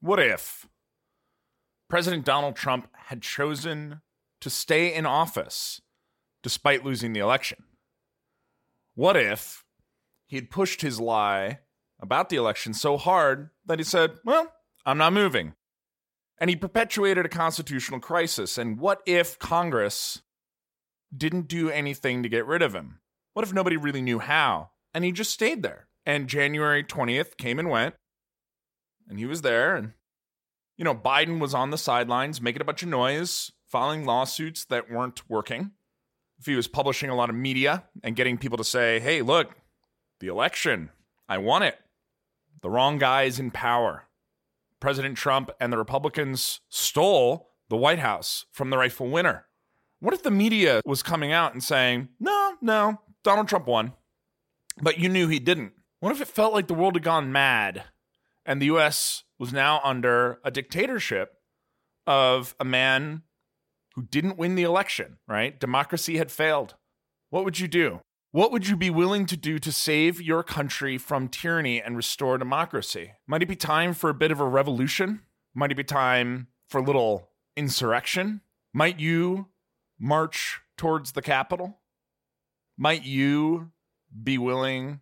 What if President Donald Trump had chosen to stay in office despite losing the election? What if he had pushed his lie about the election so hard that he said, Well, I'm not moving? And he perpetuated a constitutional crisis. And what if Congress didn't do anything to get rid of him? What if nobody really knew how? And he just stayed there. And January 20th came and went, and he was there. And, you know, Biden was on the sidelines making a bunch of noise, filing lawsuits that weren't working. If he was publishing a lot of media and getting people to say, hey, look, the election, I won it. The wrong guy is in power. President Trump and the Republicans stole the White House from the rightful winner. What if the media was coming out and saying, no, no, Donald Trump won, but you knew he didn't? What if it felt like the world had gone mad and the US was now under a dictatorship of a man who didn't win the election, right? Democracy had failed. What would you do? What would you be willing to do to save your country from tyranny and restore democracy? Might it be time for a bit of a revolution? Might it be time for a little insurrection? Might you march towards the Capitol? Might you be willing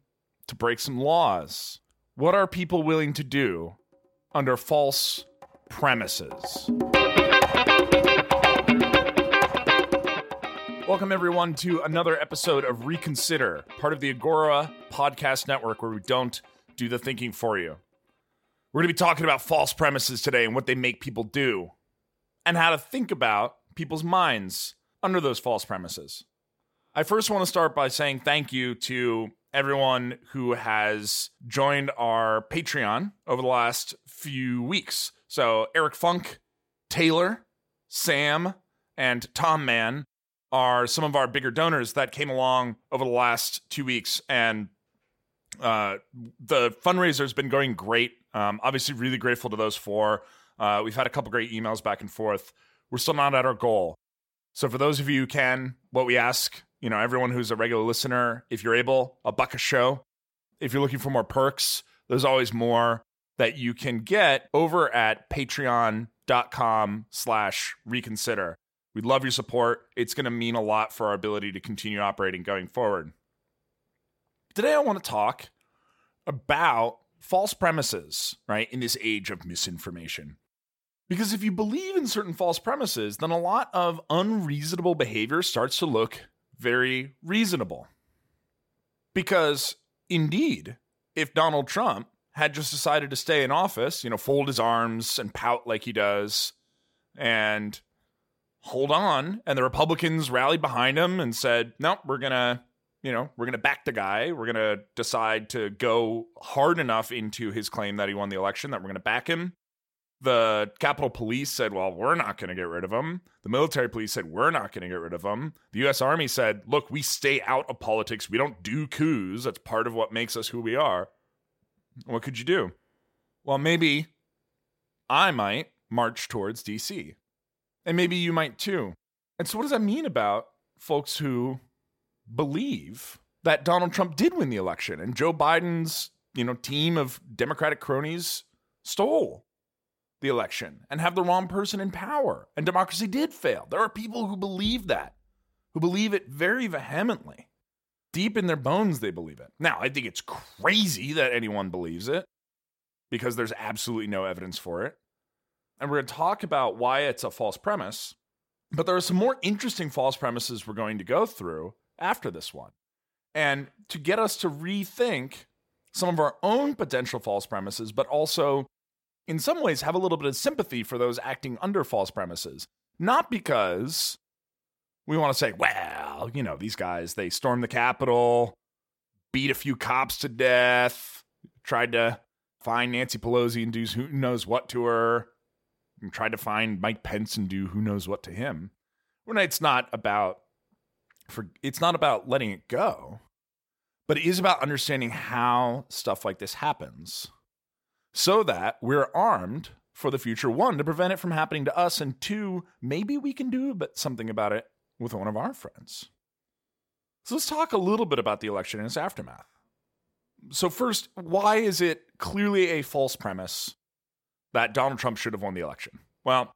to break some laws? What are people willing to do under false premises? Welcome, everyone, to another episode of Reconsider, part of the Agora podcast network where we don't do the thinking for you. We're going to be talking about false premises today and what they make people do, and how to think about people's minds under those false premises. I first want to start by saying thank you to everyone who has joined our Patreon over the last few weeks. So, Eric Funk, Taylor, Sam, and Tom Mann are some of our bigger donors that came along over the last two weeks, and uh, the fundraiser has been going great. Um, obviously, really grateful to those four. Uh, we've had a couple great emails back and forth. We're still not at our goal. So, for those of you who can, what we ask, you know, everyone who's a regular listener, if you're able, a buck a show. If you're looking for more perks, there's always more that you can get over at patreon.com slash reconsider. We'd love your support. It's going to mean a lot for our ability to continue operating going forward. Today, I want to talk about false premises, right, in this age of misinformation. Because if you believe in certain false premises, then a lot of unreasonable behavior starts to look very reasonable. Because indeed, if Donald Trump had just decided to stay in office, you know, fold his arms and pout like he does, and hold on. And the Republicans rallied behind him and said, nope, we're going to, you know, we're going to back the guy. We're going to decide to go hard enough into his claim that he won the election that we're going to back him. The Capitol Police said, well, we're not going to get rid of them. The military police said, we're not going to get rid of them. The U.S. Army said, look, we stay out of politics. We don't do coups. That's part of what makes us who we are. What could you do? Well, maybe I might march towards D.C. And maybe you might too. And so, what does that mean about folks who believe that Donald Trump did win the election and Joe Biden's, you know, team of Democratic cronies stole the election and have the wrong person in power and democracy did fail? There are people who believe that, who believe it very vehemently. Deep in their bones, they believe it. Now, I think it's crazy that anyone believes it because there's absolutely no evidence for it. And we're going to talk about why it's a false premise. But there are some more interesting false premises we're going to go through after this one. And to get us to rethink some of our own potential false premises, but also in some ways have a little bit of sympathy for those acting under false premises. Not because we want to say, well, you know, these guys, they stormed the Capitol, beat a few cops to death, tried to find Nancy Pelosi and do who knows what to her, and tried to find Mike Pence and do who knows what to him. When it's not about for it's not about letting it go, but it is about understanding how stuff like this happens so that we're armed for the future one to prevent it from happening to us and two maybe we can do something about it with one of our friends. So let's talk a little bit about the election and its aftermath. So first why is it clearly a false premise that donald trump should have won the election? Well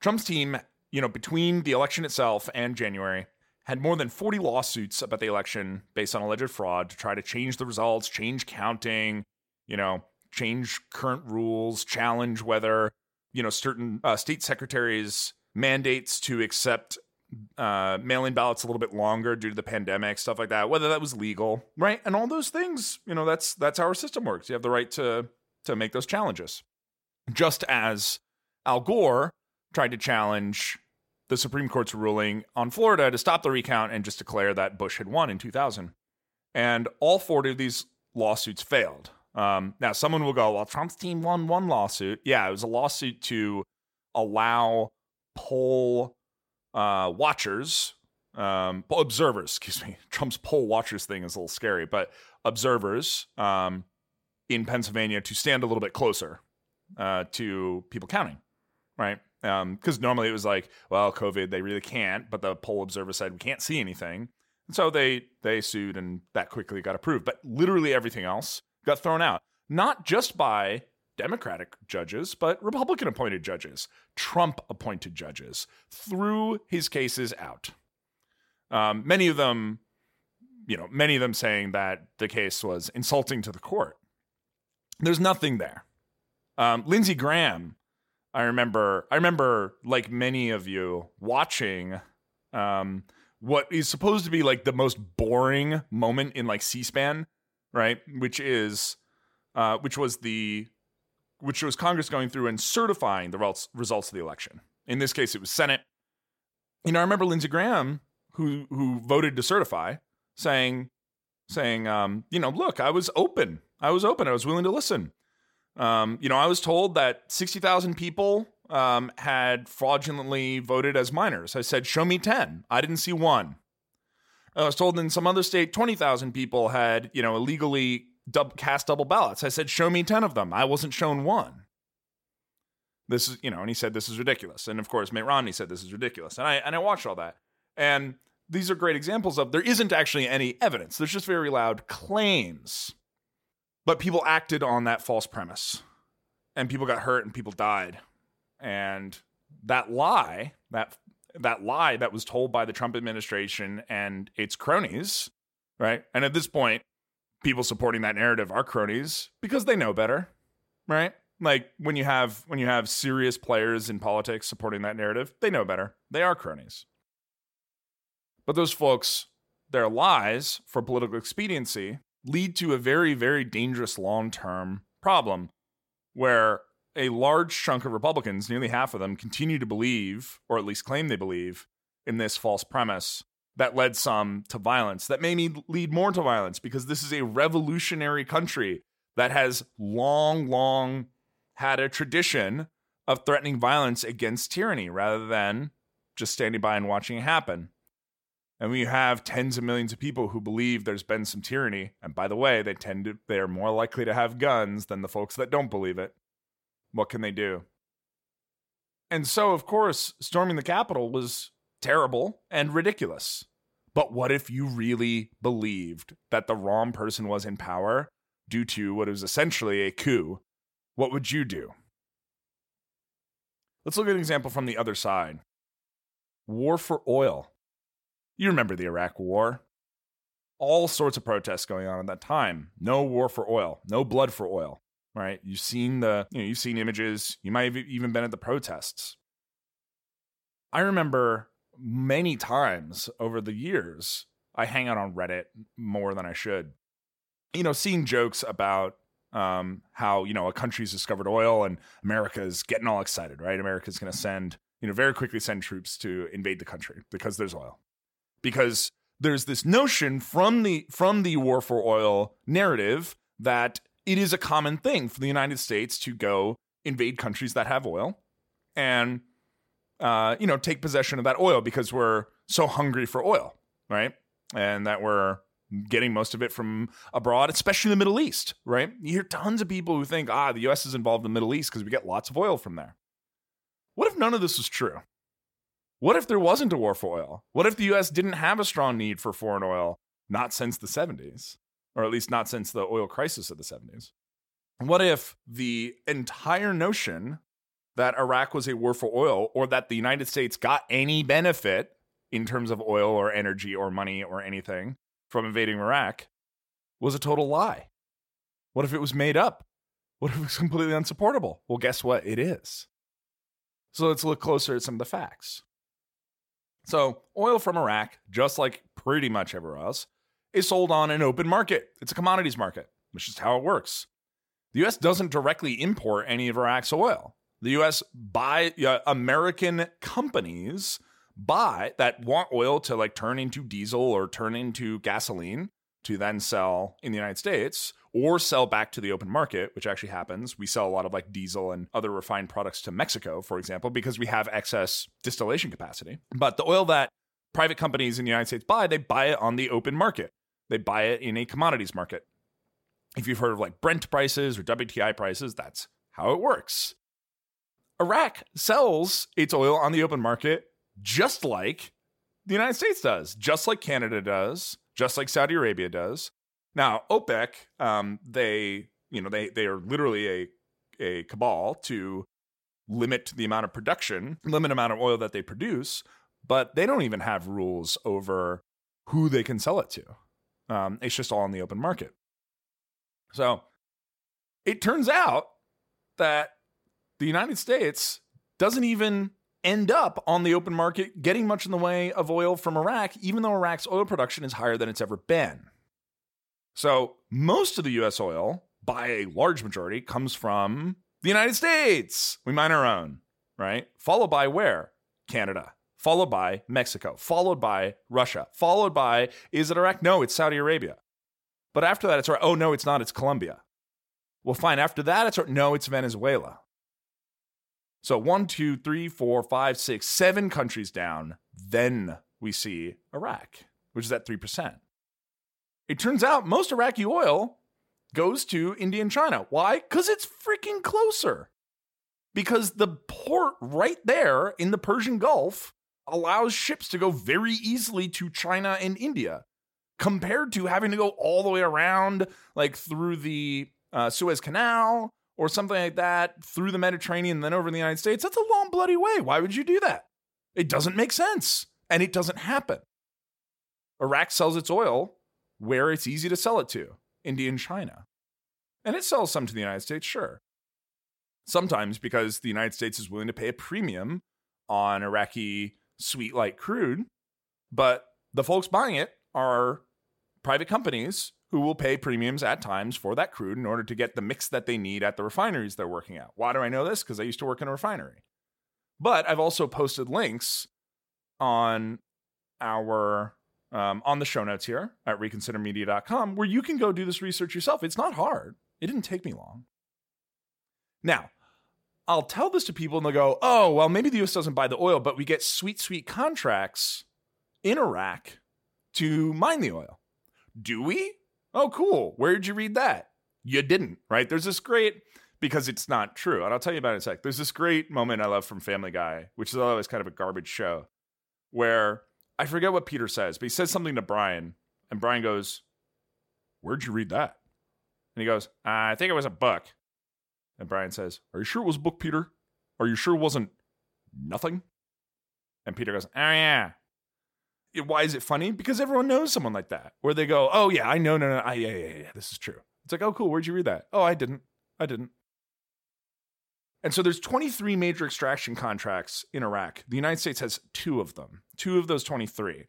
trump's team you know between the election itself and january had more than 40 lawsuits about the election based on alleged fraud to try to change the results change counting you know change current rules, challenge whether you know certain uh, state secretaries' mandates to accept uh, mail-in ballots a little bit longer due to the pandemic, stuff like that. Whether that was legal, right, and all those things. You know, that's that's how our system works. You have the right to to make those challenges. Just as Al Gore tried to challenge the Supreme Court's ruling on Florida to stop the recount and just declare that Bush had won in 2000. And all 40 of these lawsuits failed. Um, now, someone will go, well, Trump's team won one lawsuit. Yeah, it was a lawsuit to allow poll uh, watchers, um, observers, excuse me. Trump's poll watchers thing is a little scary, but observers um, in Pennsylvania to stand a little bit closer uh, to people counting, right? Because um, normally it was like, well, COVID, they really can't, but the poll observer said we can't see anything, and so they they sued, and that quickly got approved. But literally everything else got thrown out, not just by Democratic judges, but Republican appointed judges, Trump appointed judges, threw his cases out. Um, many of them, you know, many of them saying that the case was insulting to the court. There's nothing there. Um, Lindsey Graham, I remember, I remember, like many of you, watching um, what is supposed to be like the most boring moment in like C-SPAN right? Which is, uh, which was the, which was Congress going through and certifying the results of the election. In this case, it was Senate. You know, I remember Lindsey Graham, who who voted to certify, saying, saying, um, you know, look, I was open. I was open. I was willing to listen. Um, you know, I was told that sixty thousand people um, had fraudulently voted as minors. I said, show me ten. I didn't see one. I was told in some other state, 20,000 people had, you know, illegally dub- cast double ballots. I said, show me 10 of them. I wasn't shown one. This is, you know, and he said, this is ridiculous. And of course, Mitt Romney said, this is ridiculous. And I, and I watched all that. And these are great examples of there isn't actually any evidence. There's just very loud claims. But people acted on that false premise. And people got hurt and people died. And that lie, that that lie that was told by the Trump administration and its cronies, right? And at this point, people supporting that narrative are cronies because they know better, right? Like when you have when you have serious players in politics supporting that narrative, they know better. They are cronies. But those folks, their lies for political expediency lead to a very very dangerous long-term problem where a large chunk of Republicans, nearly half of them, continue to believe, or at least claim they believe, in this false premise that led some to violence, that may lead more to violence, because this is a revolutionary country that has long, long had a tradition of threatening violence against tyranny rather than just standing by and watching it happen. And we have tens of millions of people who believe there's been some tyranny. And by the way, they tend to they are more likely to have guns than the folks that don't believe it. What can they do? And so, of course, storming the Capitol was terrible and ridiculous. But what if you really believed that the wrong person was in power due to what was essentially a coup? What would you do? Let's look at an example from the other side war for oil. You remember the Iraq War. all sorts of protests going on at that time. No war for oil, no blood for oil. Right? You've seen the, you know, you've seen images. You might have even been at the protests. I remember many times over the years, I hang out on Reddit more than I should. You know, seeing jokes about um, how you know a country's discovered oil and America's getting all excited, right? America's going to send you know very quickly send troops to invade the country because there's oil, because there's this notion from the from the war for oil narrative that it is a common thing for the United States to go invade countries that have oil and uh, you know take possession of that oil because we're so hungry for oil, right? And that we're getting most of it from abroad, especially the Middle East, right? You hear tons of people who think, ah, the US is involved in the Middle East because we get lots of oil from there. What if none of this was true? What if there wasn't a war for oil? What if the US didn't have a strong need for foreign oil, not since the 70s, or at least not since the oil crisis of the 70s? What if the entire notion that Iraq was a war for oil or that the United States got any benefit in terms of oil or energy or money or anything from invading Iraq was a total lie? What if it was made up? What if it was completely unsupportable? Well, guess what? It is. So let's look closer at some of the facts. So, oil from Iraq, just like pretty much everywhere else, is sold on an open market. It's a commodities market, which is how it works. The US doesn't directly import any of Iraq's oil. The US buy uh, American companies buy that want oil to like turn into diesel or turn into gasoline to then sell in the United States or sell back to the open market, which actually happens. We sell a lot of like diesel and other refined products to Mexico, for example, because we have excess distillation capacity. But the oil that private companies in the United States buy, they buy it on the open market. They buy it in a commodities market. If you've heard of like Brent prices or WTI prices, that's how it works. Iraq sells its oil on the open market just like the United States does, just like Canada does, just like Saudi Arabia does. Now, OPEC, um, they you know they they are literally a a cabal to limit the amount of production, limit amount of oil that they produce, but they don't even have rules over who they can sell it to. Um, it's just all in the open market. So it turns out that the United States doesn't even end up on the open market getting much in the way of oil from Iraq, even though Iraq's oil production is higher than it's ever been. So, most of the US oil, by a large majority, comes from the United States. We mine our own, right? Followed by where? Canada. Followed by Mexico. Followed by Russia. Followed by, is it Iraq? No, it's Saudi Arabia. But after that, it's. Oh, no, it's not. It's Colombia. Well, fine. After that, it's. No, it's Venezuela. So one, two, three, four, five, six, seven countries down. Then we see Iraq, which is at 3%. It turns out most Iraqi oil goes to India and China. Why? Because it's freaking closer. Because the port right there in the Persian Gulf allows ships to go very easily to China and India compared to having to go all the way around, like through the uh, Suez Canal or something like that through the Mediterranean and then over in the United States, that's a long bloody way. Why would you do that? It doesn't make sense. And it doesn't happen. Iraq sells its oil where it's easy to sell it to India and China. And it sells some to the United States, sure. Sometimes because the United States is willing to pay a premium on Iraqi sweet light crude, but the folks buying it are private companies who will pay premiums at times for that crude in order to get the mix that they need at the refineries they're working at. Why do I know this? Because I used to work in a refinery. But I've also posted links on our um, on the show notes here at reconsidermedia.com where you can go do this research yourself. It's not hard. It didn't take me long. Now, I'll tell this to people and they'll go, oh, well, maybe the US doesn't buy the oil, but we get sweet, sweet contracts in Iraq to mine the oil. Do we? Oh, cool. Where'd you read that? You didn't, right? There's this great, because it's not true. And I'll tell you about it in a sec. There's this great moment I love from Family Guy, which is always kind of a garbage show, where I forget what Peter says, but he says something to Brian, and Brian goes, Where'd you read that? And he goes, I think it was a book. And Brian says, Are you sure it was book, Peter? Are you sure it wasn't nothing? And Peter goes, Oh, yeah. why is it funny? Because everyone knows someone like that, where they go, "Oh yeah, I know, no, no, I, yeah, yeah, yeah, this is true." It's like, "Oh, cool. Where'd you read that?" "Oh, I didn't. I didn't." And so there's 23 major extraction contracts in Iraq. The United States has two of them. Two of those 23.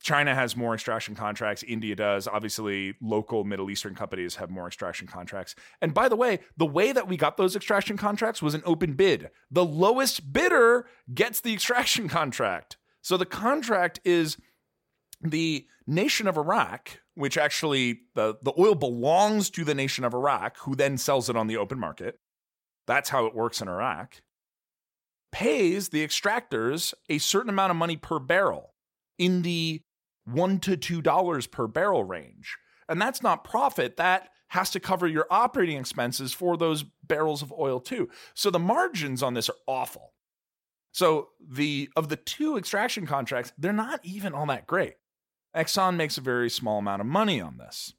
China has more extraction contracts. India does. Obviously, local Middle Eastern companies have more extraction contracts. And by the way, the way that we got those extraction contracts was an open bid. The lowest bidder gets the extraction contract. So the contract is the nation of Iraq, which actually the, the oil belongs to the nation of Iraq, who then sells it on the open market. That's how it works in Iraq. Pays the extractors a certain amount of money per barrel in the one to two dollars per barrel range. And that's not profit. That has to cover your operating expenses for those barrels of oil too. So the margins on this are awful. So the of the two extraction contracts, they're not even all that great. Exxon makes a very small amount of money on this.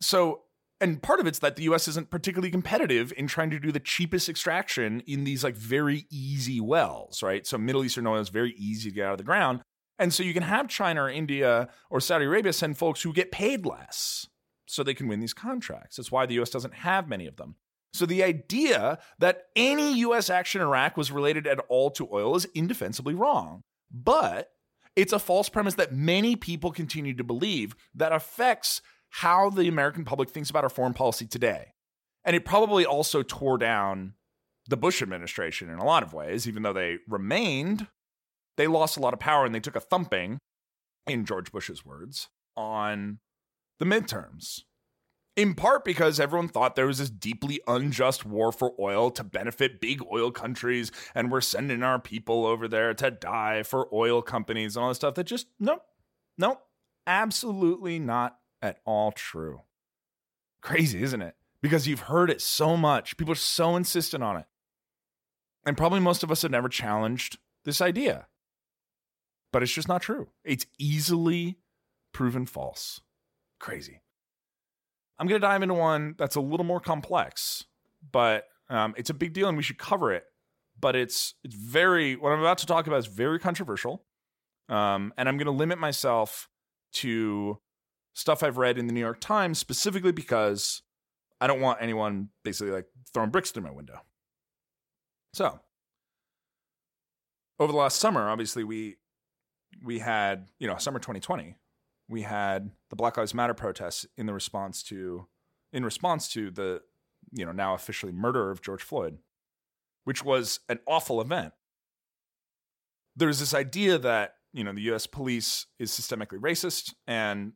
So and part of it's that the US isn't particularly competitive in trying to do the cheapest extraction in these like very easy wells, right? So Middle Eastern oil is very easy to get out of the ground. And so you can have China or India or Saudi Arabia send folks who get paid less so they can win these contracts. That's why the US doesn't have many of them. So the idea that any US action in Iraq was related at all to oil is indefensibly wrong. But it's a false premise that many people continue to believe that affects how the American public thinks about our foreign policy today. And it probably also tore down the Bush administration in a lot of ways, even though they remained they lost a lot of power and they took a thumping, in George Bush's words, on the midterms. In part because everyone thought there was this deeply unjust war for oil to benefit big oil countries, and we're sending our people over there to die for oil companies and all this stuff that just, nope, nope, absolutely not at all true. Crazy, isn't it? Because you've heard it so much. People are so insistent on it. And probably most of us have never challenged this idea but it's just not true. It's easily proven false. Crazy. I'm going to dive into one that's a little more complex, but um, it's a big deal and we should cover it. But it's it's very what I'm about to talk about is very controversial, um, and I'm going to limit myself to stuff I've read in the New York Times specifically because I don't want anyone basically like throwing bricks through my window. So, over the last summer, obviously we we had, you know, summer 2020, we had the Black Lives Matter protests in the response to in response to the, you know, now officially murder of George Floyd, which was an awful event. There's this idea that, you know, the US police is systemically racist and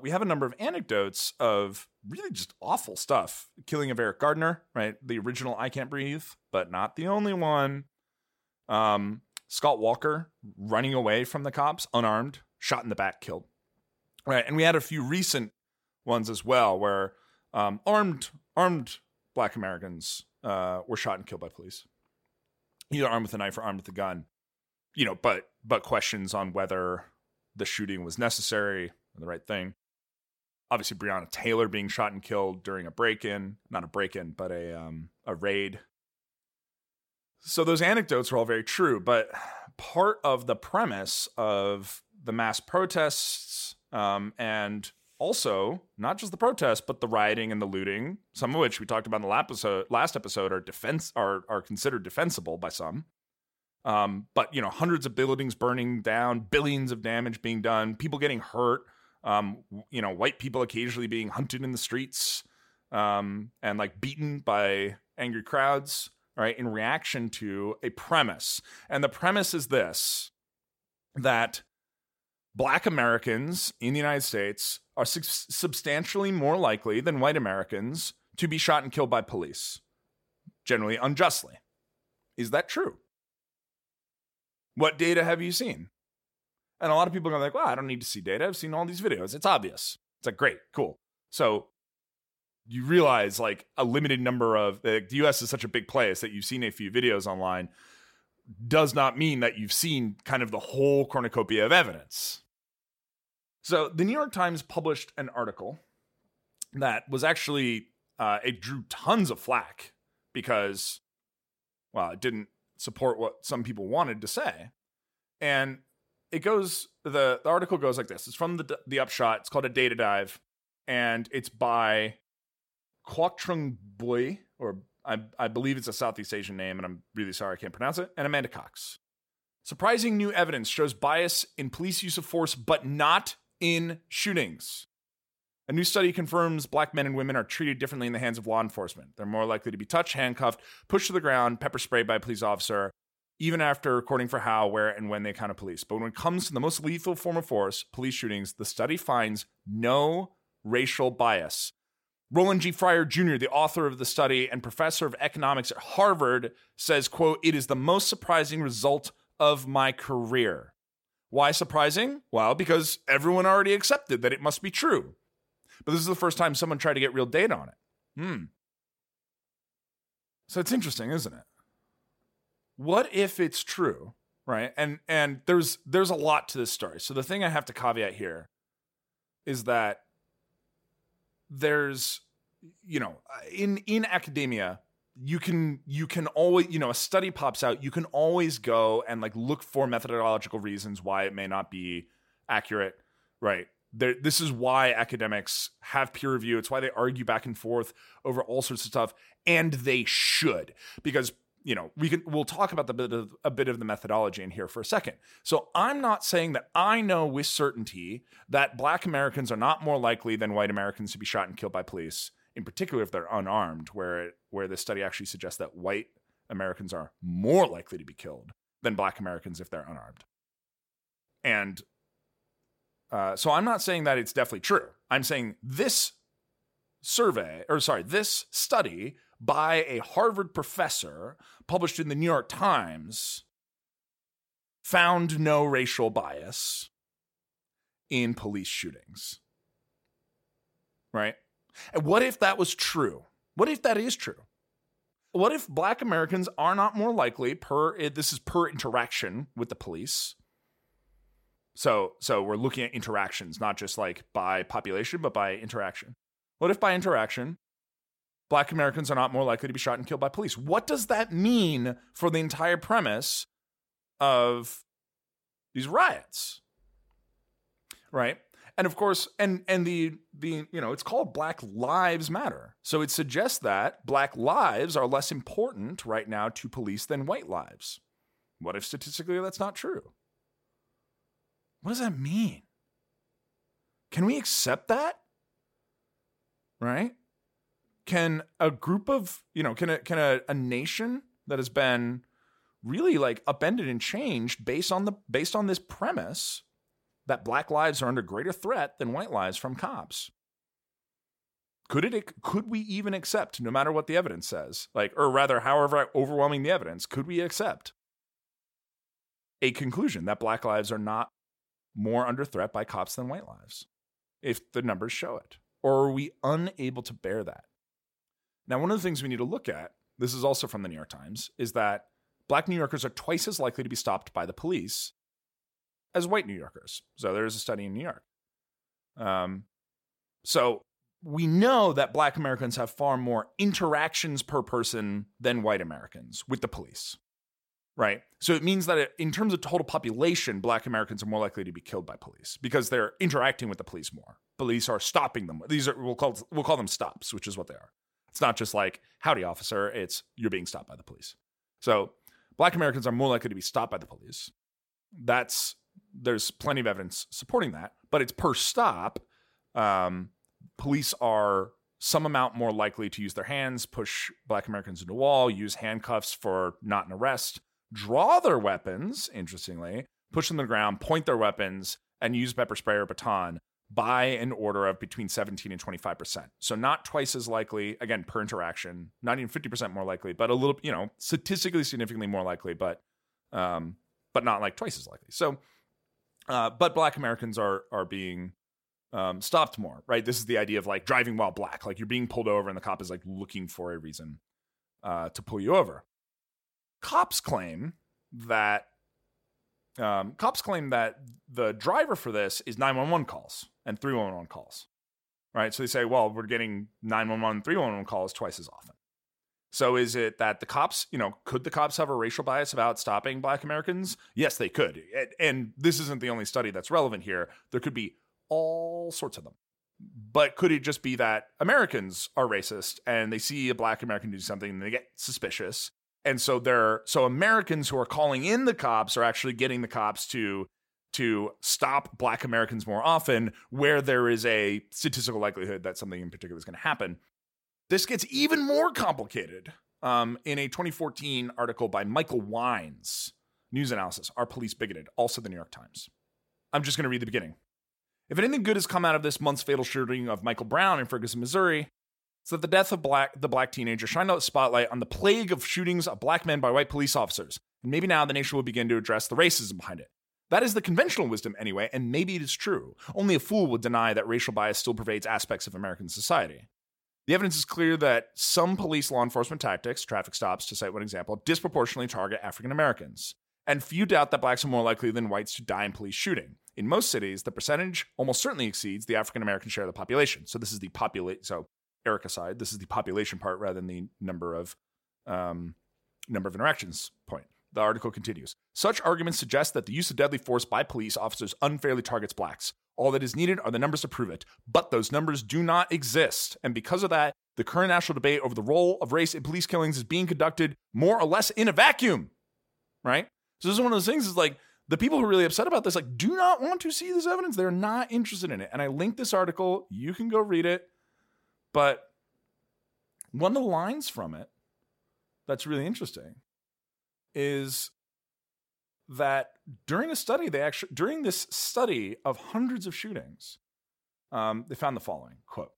we have a number of anecdotes of really just awful stuff. Killing of Eric Gardner, right? The original I Can't Breathe, but not the only one. Um, Scott Walker running away from the cops, unarmed, shot in the back, killed. Right, and we had a few recent ones as well where um, armed armed Black Americans uh, were shot and killed by police, either armed with a knife or armed with a gun. You know, but but questions on whether the shooting was necessary and the right thing. Obviously, Breonna Taylor being shot and killed during a break-in, not a break-in, but a um, a raid so those anecdotes are all very true, but part of the premise of the mass protests um, and also not just the protests, but the rioting and the looting, some of which we talked about in the last episode, last episode are defense are are considered defensible by some. Um, but you know, hundreds of buildings burning down, billions of damage being done, people getting hurt. Um, you know, white people occasionally being hunted in the streets um, and like beaten by angry crowds right, in reaction to a premise. And the premise is this that black Americans in the United States are su- substantially more likely than white Americans to be shot and killed by police, generally unjustly. Is that true? What data have you seen? And a lot of people are like, well, I don't need to see data. I've seen all these videos. It's obvious. It's like, great, cool. So you realize like a limited number of the, the US is such a big place that you've seen a few videos online does not mean that you've seen kind of the whole cornucopia of evidence. So the New York Times published an article that was actually uh, it drew tons of flack because well it didn't support what some people wanted to say and it goes the, the article goes like this. It's from the the upshot. It's called a data dive, and it's by Trung Bui, or I, I believe it's a Southeast Asian name, and I'm really sorry I can't pronounce it, and Amanda Cox. Surprising new evidence shows bias in police use of force, but not in shootings. A new study confirms black men and women are treated differently in the hands of law enforcement. They're more likely to be touched, handcuffed, pushed to the ground, pepper sprayed by a police officer, even after recording for how, where, and when they encounter police. But when it comes to the most lethal form of force, police shootings, the study finds no racial bias. Roland G. Fryer Jr., the author of the study and professor of economics at Harvard, says, quote, it is the most surprising result of my career. Why surprising? Well, because everyone already accepted that it must be true. But this is the first time someone tried to get real data on it. Hmm. So it's interesting, isn't it? What if it's true, right? And and there's there's a lot to this story. So the thing I have to caveat here is that there's you know, uh, in in academia, you can you can always you know a study pops out you can always go and like look for methodological reasons why it may not be accurate right? There, this is why academics have peer review. It's why they argue back and forth over all sorts of stuff and they should because you know we can we'll talk about the bit of a bit of the methodology in here for a second so i'm not saying that i know with certainty that black americans are not more likely than white americans to be shot and killed by police in particular if they're unarmed, where where this study actually suggests that white Americans are more likely to be killed than black Americans if they're unarmed. And uh, so I'm not saying that it's definitely true. I'm saying this survey, or sorry, this study by a Harvard professor published in the New York Times found no racial bias in police shootings. Right? And what if that was true? What if that is true? What if black Americans are not more likely per eh, this is per interaction with the police? So so we're looking at interactions, not just like by population, but by interaction. What if by interaction, black Americans are not more likely to be shot and killed by police? What does that mean for the entire premise of these riots? Right? and of course and and the the you know it's called black lives matter so it suggests that black lives are less important right now to police than white lives what if statistically that's not true what does that mean can we accept that right can a group of you know can a can a, a nation that has been really like upended and changed based on the based on this premise that black lives are under greater threat than white lives from cops. Could it could we even accept no matter what the evidence says? Like or rather however overwhelming the evidence, could we accept a conclusion that black lives are not more under threat by cops than white lives if the numbers show it? Or are we unable to bear that? Now, one of the things we need to look at, this is also from the New York Times, is that black New Yorkers are twice as likely to be stopped by the police as white New Yorkers. So there's a study in New York. Um, so we know that black Americans have far more interactions per person than white Americans with the police. Right. So it means that in terms of total population, black Americans are more likely to be killed by police because they're interacting with the police more. Police are stopping them. These are we'll call we'll call them stops, which is what they are. It's not just like howdy officer, it's you're being stopped by the police. So black Americans are more likely to be stopped by the police. That's there's plenty of evidence supporting that, but it's per stop. Um, police are some amount more likely to use their hands, push black Americans into a wall, use handcuffs for not an arrest, draw their weapons, interestingly, push them to the ground, point their weapons, and use pepper spray or baton by an order of between 17 and 25%. So not twice as likely, again, per interaction, not even 50% more likely, but a little, you know, statistically significantly more likely, but um, but not like twice as likely. So uh, but black Americans are are being um, stopped more, right? This is the idea of like driving while black, like you're being pulled over and the cop is like looking for a reason uh, to pull you over. Cops claim that um, cops claim that the driver for this is 911 calls and 311 calls, right? So they say, well, we're getting 911 311 calls twice as often. So is it that the cops, you know, could the cops have a racial bias about stopping black Americans? Yes, they could. And this isn't the only study that's relevant here. There could be all sorts of them. But could it just be that Americans are racist and they see a black American do something and they get suspicious? And so they're so Americans who are calling in the cops are actually getting the cops to to stop black Americans more often where there is a statistical likelihood that something in particular is going to happen. This gets even more complicated um, in a 2014 article by Michael Wines, News Analysis Are Police Bigoted? Also the New York Times. I'm just going to read the beginning. If anything good has come out of this month's fatal shooting of Michael Brown in Ferguson, Missouri, it's that the death of black, the black teenager shined a spotlight on the plague of shootings of black men by white police officers. And maybe now the nation will begin to address the racism behind it. That is the conventional wisdom anyway, and maybe it is true. Only a fool would deny that racial bias still pervades aspects of American society. The evidence is clear that some police law enforcement tactics, traffic stops to cite one example, disproportionately target African Americans. And few doubt that blacks are more likely than whites to die in police shooting. In most cities, the percentage almost certainly exceeds the African American share of the population. So this is the population. So Eric aside, this is the population part rather than the number of um, number of interactions point. The article continues. Such arguments suggest that the use of deadly force by police officers unfairly targets blacks. All that is needed are the numbers to prove it. But those numbers do not exist. And because of that, the current national debate over the role of race in police killings is being conducted more or less in a vacuum. Right? So this is one of those things is like the people who are really upset about this like do not want to see this evidence. They're not interested in it. And I linked this article. You can go read it. But one of the lines from it that's really interesting is that during a study, they actually during this study of hundreds of shootings, um, they found the following quote.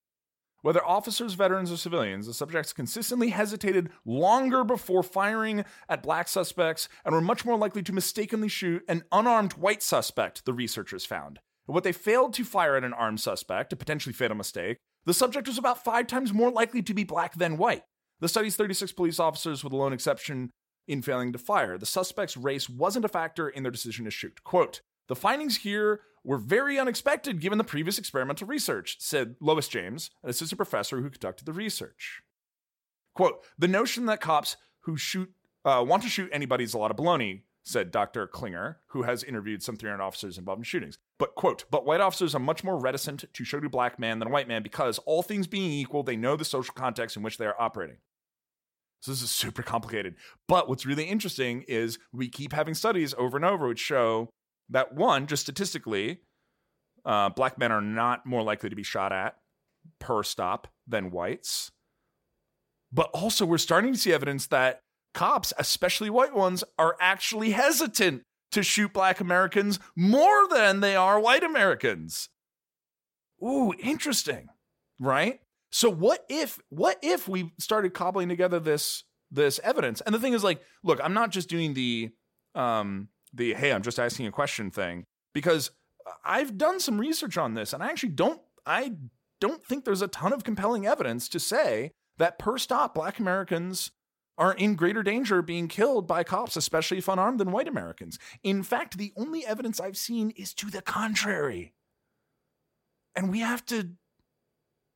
Whether officers, veterans, or civilians, the subjects consistently hesitated longer before firing at black suspects and were much more likely to mistakenly shoot an unarmed white suspect, the researchers found. But what they failed to fire at an armed suspect, a potentially fatal mistake, the subject was about five times more likely to be black than white. The study's 36 police officers, with the lone exception in failing to fire. The suspect's race wasn't a factor in their decision to shoot. Quote, the findings here were very unexpected given the previous experimental research, said Lois James, an assistant professor who conducted the research. Quote, the notion that cops who shoot uh, want to shoot anybody is a lot of baloney, said Dr. Klinger, who has interviewed some 300 officers involved in shootings. But, quote, but white officers are much more reticent to shoot a black man than a white man because, all things being equal, they know the social context in which they are operating. So this is super complicated. But what's really interesting is we keep having studies over and over which show that one, just statistically, uh, black men are not more likely to be shot at per stop than whites. But also, we're starting to see evidence that cops, especially white ones, are actually hesitant to shoot black Americans more than they are white Americans. Ooh, interesting, right? So what if what if we started cobbling together this this evidence? And the thing is like, look, I'm not just doing the um the hey, I'm just asking a question thing because I've done some research on this and I actually don't I don't think there's a ton of compelling evidence to say that per stop black Americans are in greater danger of being killed by cops, especially if unarmed, than white Americans. In fact, the only evidence I've seen is to the contrary. And we have to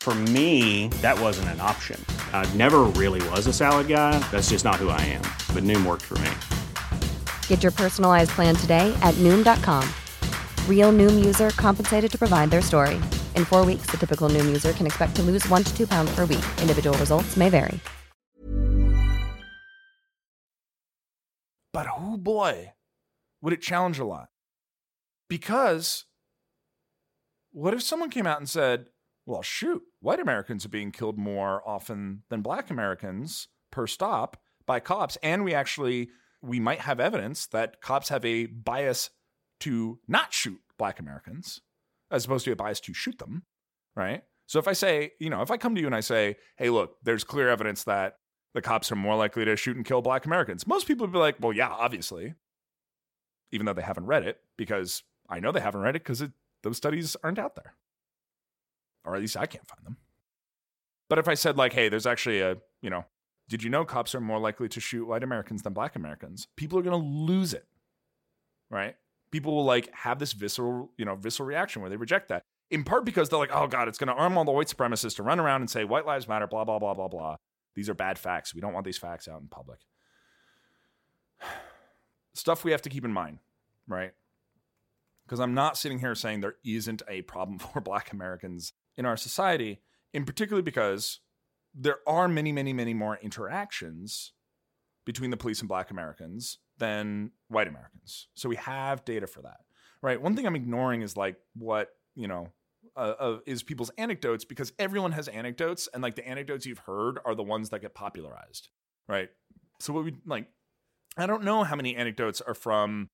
For me, that wasn't an option. I never really was a salad guy. That's just not who I am. But Noom worked for me. Get your personalized plan today at Noom.com. Real Noom user compensated to provide their story. In four weeks, the typical Noom user can expect to lose one to two pounds per week. Individual results may vary. But oh boy, would it challenge a lot. Because what if someone came out and said, well, shoot, white Americans are being killed more often than black Americans per stop by cops. And we actually, we might have evidence that cops have a bias to not shoot black Americans as opposed to a bias to shoot them, right? So if I say, you know, if I come to you and I say, hey, look, there's clear evidence that the cops are more likely to shoot and kill black Americans, most people would be like, well, yeah, obviously, even though they haven't read it, because I know they haven't read it because those studies aren't out there. Or at least I can't find them. But if I said, like, hey, there's actually a, you know, did you know cops are more likely to shoot white Americans than black Americans? People are going to lose it, right? People will like have this visceral, you know, visceral reaction where they reject that in part because they're like, oh God, it's going to arm all the white supremacists to run around and say white lives matter, blah, blah, blah, blah, blah. These are bad facts. We don't want these facts out in public. Stuff we have to keep in mind, right? Because I'm not sitting here saying there isn't a problem for black Americans in our society, in particular because there are many, many, many more interactions between the police and black Americans than white Americans. So we have data for that, right? One thing I'm ignoring is like what, you know, uh, uh, is people's anecdotes because everyone has anecdotes and like the anecdotes you've heard are the ones that get popularized right so what we like i don't know how many anecdotes are from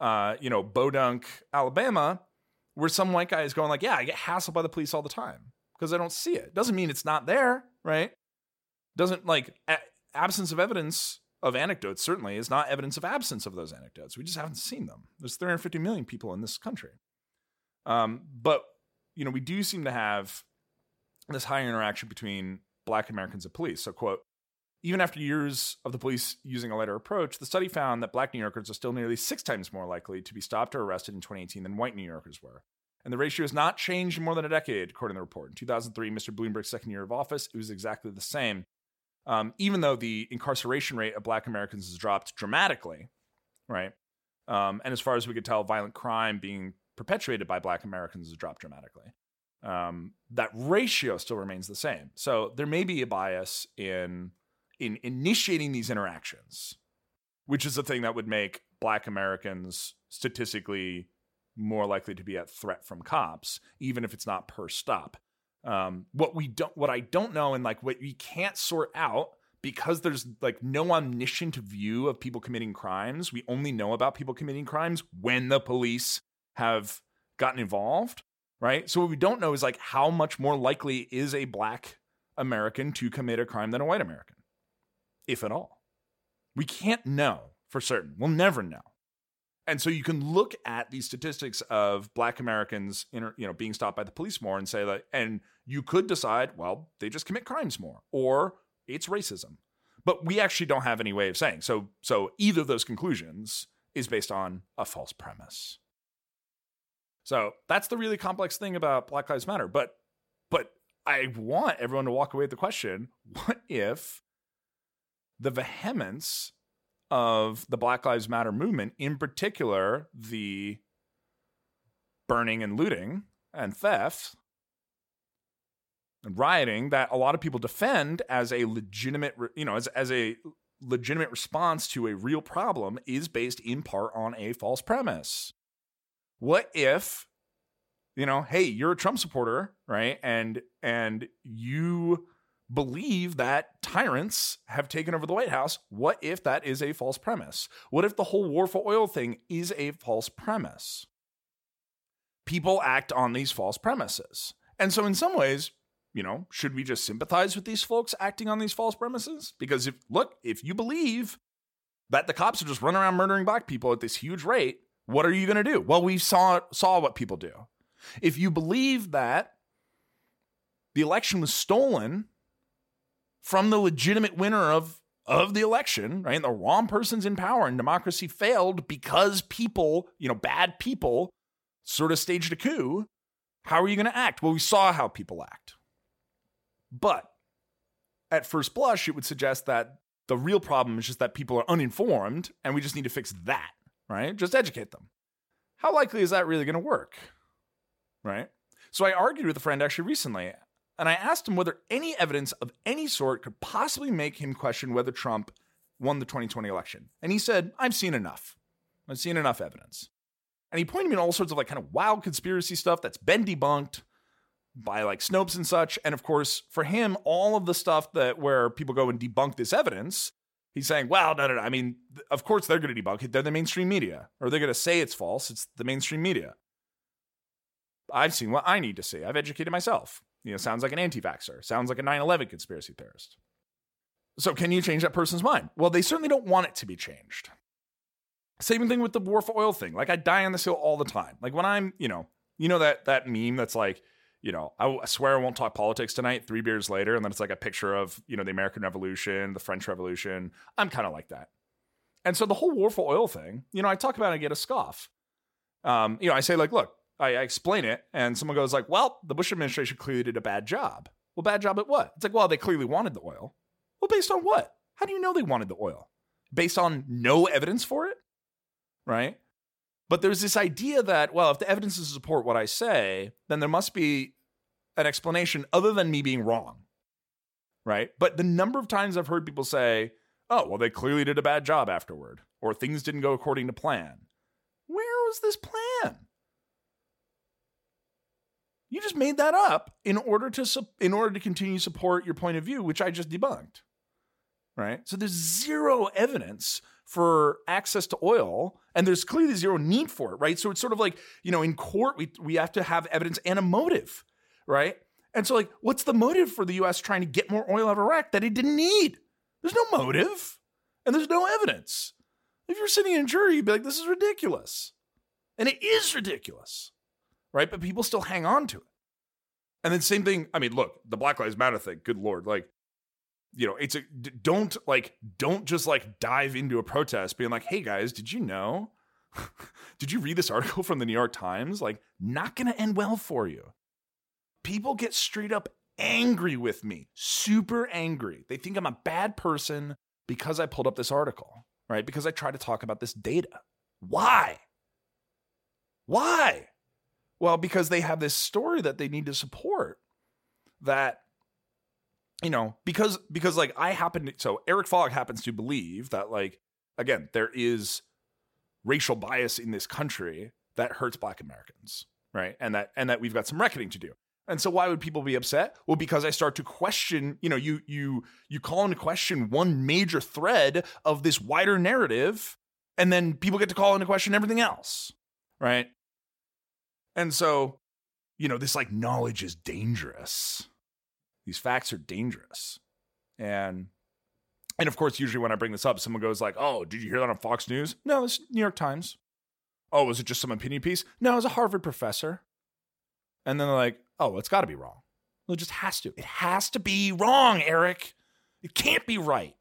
uh you know Podunk alabama where some white guy is going like yeah i get hassled by the police all the time because i don't see it. Doesn't mean it's not there right? Doesn't like a- absence of evidence of anecdotes certainly is not evidence of absence of those anecdotes. We just haven't seen them. There's 350 million people in this country. Um, but you know, we do seem to have this higher interaction between black Americans and police. So, quote, even after years of the police using a lighter approach, the study found that black New Yorkers are still nearly six times more likely to be stopped or arrested in 2018 than white New Yorkers were. And the ratio has not changed in more than a decade, according to the report. In 2003, Mr. Bloomberg's second year of office, it was exactly the same. Um, even though the incarceration rate of black Americans has dropped dramatically, right? Um, and as far as we could tell, violent crime being perpetuated by black Americans has dropped dramatically. Um, that ratio still remains the same. So there may be a bias in in initiating these interactions, which is the thing that would make black Americans statistically more likely to be at threat from cops, even if it's not per stop. Um, what we don't, what I don't know, and like what we can't sort out because there's like no omniscient view of people committing crimes. We only know about people committing crimes when the police have gotten involved, right? So what we don't know is like how much more likely is a black American to commit a crime than a white American, if at all. We can't know for certain. We'll never know. And so you can look at these statistics of black Americans, you know, being stopped by the police more and say that, and you could decide, well, they just commit crimes more, or it's racism. But we actually don't have any way of saying. So, so either of those conclusions is based on a false premise. So that's the really complex thing about Black Lives Matter. But but I want everyone to walk away with the question: What if the vehemence of the Black Lives Matter movement, in particular the burning and looting and theft and rioting that a lot of people defend as a legitimate, you know, as, as a legitimate response to a real problem is based in part on a false premise. What if, you know, hey, you're a Trump supporter, right? And and you believe that tyrants have taken over the White House. What if that is a false premise? What if the whole war for oil thing is a false premise? People act on these false premises. And so, in some ways, you know, should we just sympathize with these folks acting on these false premises? Because if, look, if you believe that the cops are just running around murdering black people at this huge rate, what are you going to do? Well, we saw saw what people do. If you believe that the election was stolen from the legitimate winner of of the election, right? The wrong person's in power and democracy failed because people, you know, bad people sort of staged a coup. How are you going to act? Well, we saw how people act. But at first blush, it would suggest that the real problem is just that people are uninformed and we just need to fix that right? Just educate them. How likely is that really going to work? Right? So I argued with a friend actually recently, and I asked him whether any evidence of any sort could possibly make him question whether Trump won the 2020 election. And he said, I've seen enough. I've seen enough evidence. And he pointed me to all sorts of like kind of wild conspiracy stuff that's been debunked by like Snopes and such. And of course, for him, all of the stuff that where people go and debunk this evidence, he's saying, well, no, no, no. I mean, of course they're going to debunk it. They're the mainstream media, or they're going to say it's false. It's the mainstream media. I've seen what I need to see. I've educated myself. You know, sounds like an anti vaxxer, sounds like a 9 11 conspiracy theorist. So, can you change that person's mind? Well, they certainly don't want it to be changed. Same thing with the war for oil thing. Like, I die on this hill all the time. Like, when I'm, you know, you know that that meme that's like, you know, I, swear I won't talk politics tonight. Three beers later, and then it's like a picture of you know the American Revolution, the French Revolution. I'm kind of like that. And so the whole war for oil thing, you know, I talk about it, I get a scoff. Um, you know, I say like, look, I, explain it, and someone goes like, well, the Bush administration clearly did a bad job. Well, bad job at what? It's like, well, they clearly wanted the oil. Well, based on what? How do you know they wanted the oil? Based on no evidence for it? Right? But there's this idea that, well, if the evidence to support what I say, then there must be an explanation other than me being wrong. Right? But the number of times I've heard people say, oh, well, they clearly did a bad job afterward, or things didn't go according to plan. Where was this plan? You just made that up in order to in order to continue support your point of view, which I just debunked. Right? So there's zero evidence for access to oil and there's clearly zero need for it, right? So it's sort of like, you know, in court we we have to have evidence and a motive, right? And so like what's the motive for the US trying to get more oil out of Iraq that it didn't need? There's no motive and there's no evidence. If you're sitting in a jury, you'd be like, this is ridiculous. And it is ridiculous right? But people still hang on to it. And then same thing. I mean, look, the Black Lives Matter thing. Good lord, like, you know, it's a don't like don't just like dive into a protest being like, hey guys, did you know? did you read this article from the New York Times? Like, not gonna end well for you. People get straight up angry with me, super angry. They think I'm a bad person because I pulled up this article, right? Because I try to talk about this data. Why? Why? Well, because they have this story that they need to support that you know, because because like I happen to so Eric Fogg happens to believe that like again, there is racial bias in this country that hurts black Americans, right? And that and that we've got some reckoning to do. And so why would people be upset? Well, because I start to question, you know, you you you call into question one major thread of this wider narrative, and then people get to call into question everything else. Right. And so, you know, this like knowledge is dangerous. These facts are dangerous. And and of course, usually when I bring this up, someone goes like, "Oh, did you hear that on Fox News?" No, it's New York Times. Oh, was it just some opinion piece? No, it was a Harvard professor. And then they're like, "Oh, it's got to be wrong." Well, it just has to. It has to be wrong, Eric. It can't be right.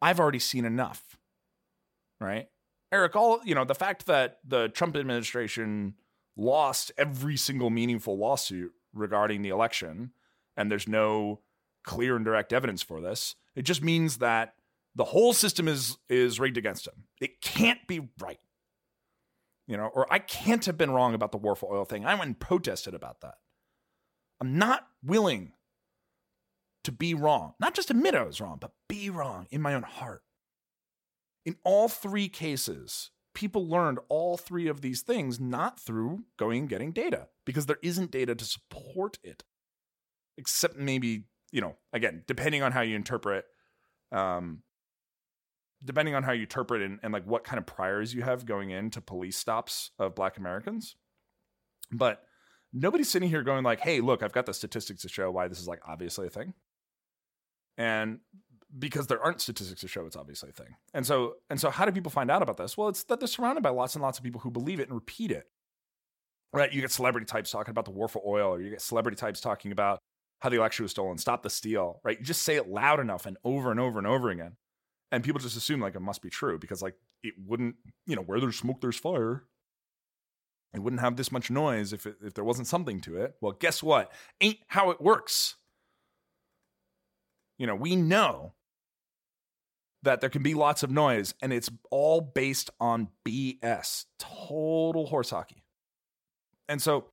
I've already seen enough. Right? Eric, all you know, the fact that the Trump administration lost every single meaningful lawsuit regarding the election, and there's no clear and direct evidence for this, it just means that the whole system is is rigged against him. It can't be right. You know, or I can't have been wrong about the war for oil thing. I went and protested about that. I'm not willing to be wrong. Not just admit I was wrong, but be wrong in my own heart. In all three cases, people learned all three of these things not through going and getting data because there isn't data to support it. Except maybe, you know, again, depending on how you interpret, um, depending on how you interpret and, and like what kind of priors you have going into police stops of black Americans. But nobody's sitting here going like, hey, look, I've got the statistics to show why this is like obviously a thing. And because there aren't statistics to show it's obviously a thing. And so and so how do people find out about this? Well, it's that they're surrounded by lots and lots of people who believe it and repeat it. Right? You get celebrity types talking about the war for oil, or you get celebrity types talking about how the election was stolen, stop the steal, right? You just say it loud enough and over and over and over again. And people just assume like it must be true because like it wouldn't, you know, where there's smoke, there's fire. It wouldn't have this much noise if it, if there wasn't something to it. Well, guess what? Ain't how it works. You know, we know that there can be lots of noise and it's all based on BS, total horse hockey. And so,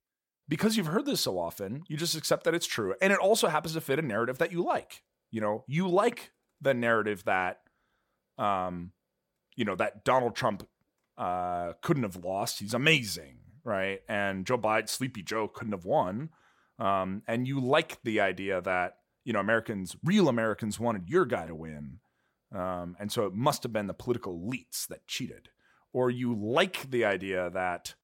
because you've heard this so often, you just accept that it's true. And it also happens to fit a narrative that you like. You know, you like the narrative that, um, you know, that Donald Trump uh, couldn't have lost. He's amazing, right? And Joe Biden, Sleepy Joe, couldn't have won. um, and you like the idea that you know Americans, real Americans, wanted your guy to win, um, and so it must have been the political elites that cheated, or you like the idea that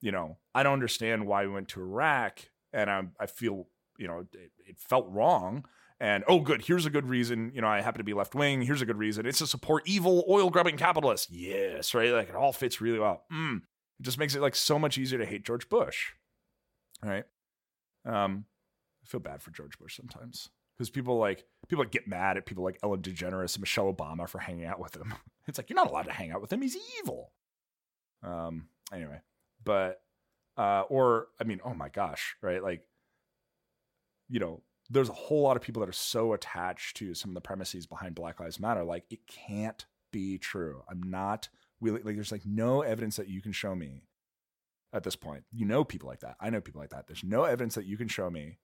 you know I don't understand why we went to Iraq, and I, I feel you know it, it felt wrong. And oh, good. Here's a good reason. You know, I happen to be left wing. Here's a good reason. It's to support evil oil grubbing capitalists. Yes, right. Like it all fits really well. Mm. It just makes it like so much easier to hate George Bush. Right. Um, I feel bad for George Bush sometimes because people like people get mad at people like Ellen DeGeneres and Michelle Obama for hanging out with him. It's like you're not allowed to hang out with him. He's evil. Um. Anyway, but uh, or I mean, oh my gosh, right? Like, you know, there's a whole lot of people that are so attached to some of the premises behind Black Lives Matter. Like, it can't be true. I'm not really like. There's like no evidence that you can show me at this point. You know people like that. I know people like that. There's no evidence that you can show me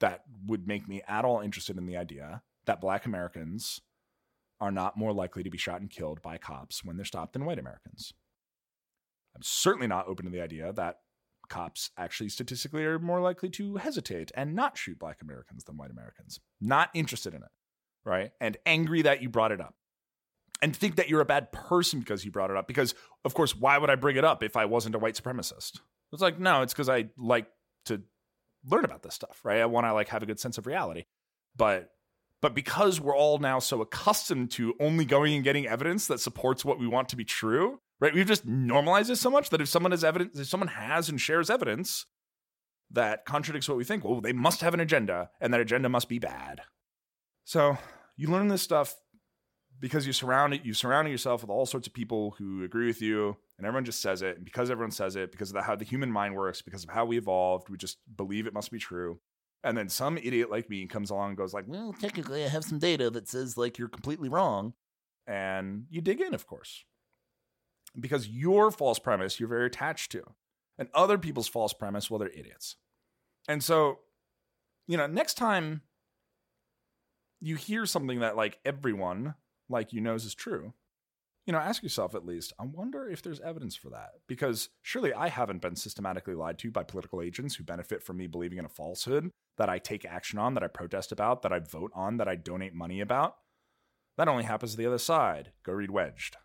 that would make me at all interested in the idea that black Americans are not more likely to be shot and killed by cops when they're stopped than white Americans. I'm certainly not open to the idea that cops actually statistically are more likely to hesitate and not shoot black Americans than white Americans. Not interested in it, right? And angry that you brought it up and think that you're a bad person because you brought it up. Because, of course, why would I bring it up if I wasn't a white supremacist? It's like, no, it's because I like to learn about this stuff, right? I want to like have a good sense of reality. But but because we're all now so accustomed to only going and getting evidence that supports what we want to be true, right? We've just normalized this so much that if someone has evidence, if someone has and shares evidence that contradicts what we think, well, they must have an agenda, and that agenda must be bad. So you learn this stuff because you surround it, you surround yourself with all sorts of people who agree with you, and everyone just says it. And because everyone says it, because of the, how the human mind works, because of how we evolved, we just believe it must be true. And then some idiot like me comes along and goes like, "Well, technically, I have some data that says like you're completely wrong," and you dig in, of course, because your false premise you're very attached to, and other people's false premise, well, they're idiots. And so, you know, next time you hear something that like everyone like you knows is true, you know, ask yourself at least, I wonder if there's evidence for that. Because surely I haven't been systematically lied to by political agents who benefit from me believing in a falsehood that I take action on, that I protest about, that I vote on, that I donate money about. That only happens to the other side. Go read Wedged.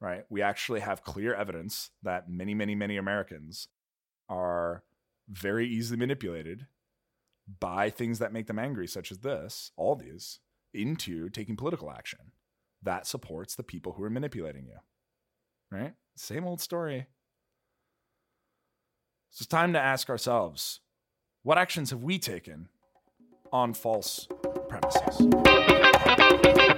Right? We actually have clear evidence that many, many, many Americans are very easily manipulated by things that make them angry, such as this, all these, into taking political action that supports the people who are manipulating you. Right? Same old story. So it's time to ask ourselves what actions have we taken on false premises?